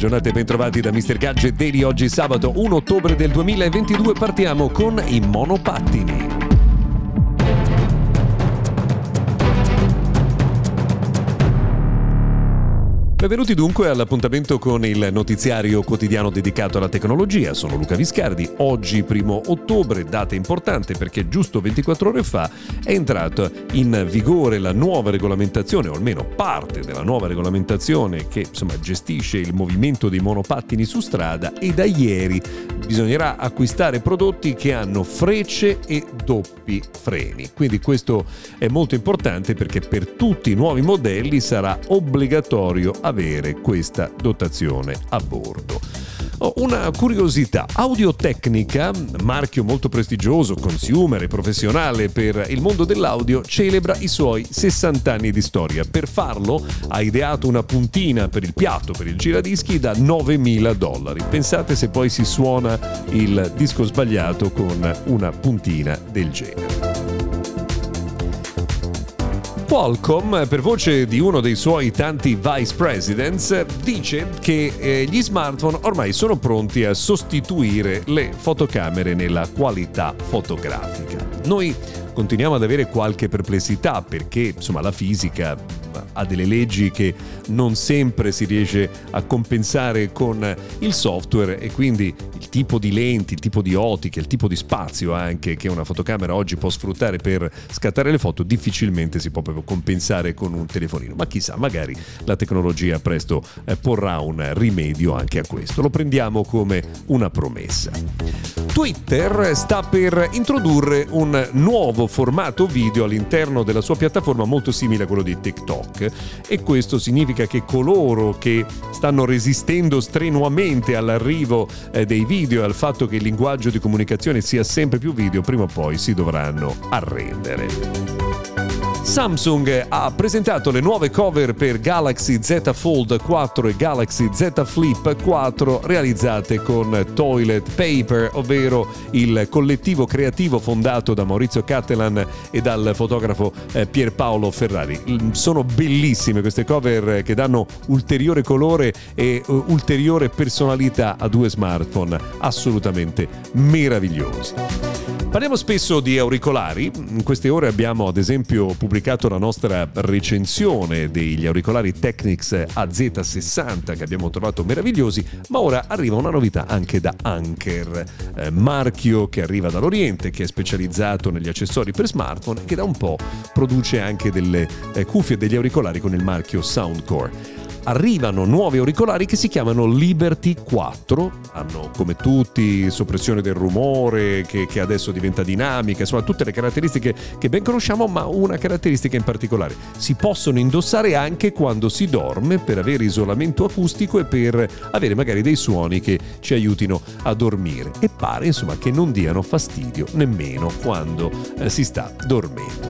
Giornata e bentrovati da Mr. Gadget Daily. Oggi sabato 1 ottobre del 2022 partiamo con i monopattini. Benvenuti dunque all'appuntamento con il notiziario quotidiano dedicato alla tecnologia. Sono Luca Viscardi. Oggi, primo ottobre, data importante perché giusto 24 ore fa è entrata in vigore la nuova regolamentazione, o almeno parte della nuova regolamentazione che insomma, gestisce il movimento dei monopattini su strada e da ieri bisognerà acquistare prodotti che hanno frecce e doppi freni. Quindi questo è molto importante perché per tutti i nuovi modelli sarà obbligatorio avere questa dotazione a bordo. Oh, una curiosità, Audio-Tecnica, marchio molto prestigioso, consumer e professionale per il mondo dell'audio, celebra i suoi 60 anni di storia. Per farlo ha ideato una puntina per il piatto, per il giradischi da 9.000 dollari. Pensate se poi si suona il disco sbagliato con una puntina del genere. Qualcomm, per voce di uno dei suoi tanti vice presidents, dice che eh, gli smartphone ormai sono pronti a sostituire le fotocamere nella qualità fotografica. Noi continuiamo ad avere qualche perplessità perché insomma la fisica ha delle leggi che non sempre si riesce a compensare con il software e quindi il tipo di lenti, il tipo di ottiche, il tipo di spazio anche che una fotocamera oggi può sfruttare per scattare le foto difficilmente si può proprio compensare con un telefonino. Ma chissà, magari la tecnologia presto eh, porrà un rimedio anche a questo. Lo prendiamo come una promessa. Twitter sta per introdurre un nuovo formato video all'interno della sua piattaforma molto simile a quello di TikTok e questo significa che coloro che stanno resistendo strenuamente all'arrivo eh, dei video e al fatto che il linguaggio di comunicazione sia sempre più video prima o poi si dovranno arrendere. Samsung ha presentato le nuove cover per Galaxy Z Fold 4 e Galaxy Z Flip 4 realizzate con Toilet Paper, ovvero il collettivo creativo fondato da Maurizio Cattelan e dal fotografo eh, Pierpaolo Ferrari. Mm, sono bellissime queste cover che danno ulteriore colore e uh, ulteriore personalità a due smartphone assolutamente meravigliosi. Parliamo spesso di auricolari, in queste ore abbiamo ad esempio pubblicato la nostra recensione degli auricolari Technics AZ60 che abbiamo trovato meravigliosi, ma ora arriva una novità anche da Anker, eh, marchio che arriva dall'Oriente, che è specializzato negli accessori per smartphone e che da un po' produce anche delle eh, cuffie e degli auricolari con il marchio Soundcore arrivano nuovi auricolari che si chiamano Liberty 4, hanno come tutti soppressione del rumore che, che, adesso diventa dinamica, insomma tutte le caratteristiche che ben conosciamo, ma una caratteristica in particolare, si possono indossare anche quando si dorme per avere isolamento acustico e per avere magari dei suoni che ci aiutino a dormire. E pare insomma che non diano fastidio nemmeno quando eh, si sta dormendo.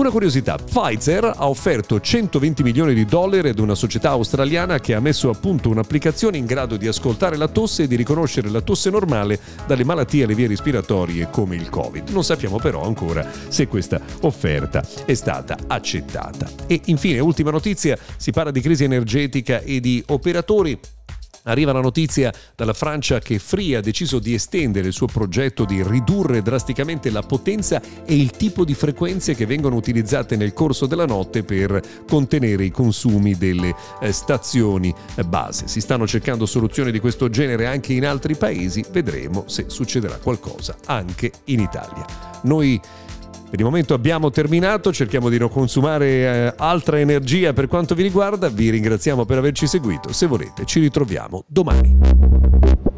Una curiosità, Pfizer ha offerto 120 milioni di dollari ad una società australiana che ha messo a punto un'applicazione in grado di ascoltare la tosse e di riconoscere la tosse normale dalle malattie alle vie respiratorie come il Covid. Non sappiamo però ancora se questa offerta è stata accettata. E infine, ultima notizia, si parla di crisi energetica e di operatori Arriva la notizia dalla Francia che Free ha deciso di estendere il suo progetto di ridurre drasticamente la potenza e il tipo di frequenze che vengono utilizzate nel corso della notte per contenere i consumi delle eh, stazioni eh, base. Si stanno cercando soluzioni di questo genere anche in altri paesi, vedremo se succederà qualcosa anche in Italia. Noi per il momento abbiamo terminato, cerchiamo di non consumare eh, altra energia per quanto vi riguarda, vi ringraziamo per averci seguito, se volete ci ritroviamo domani.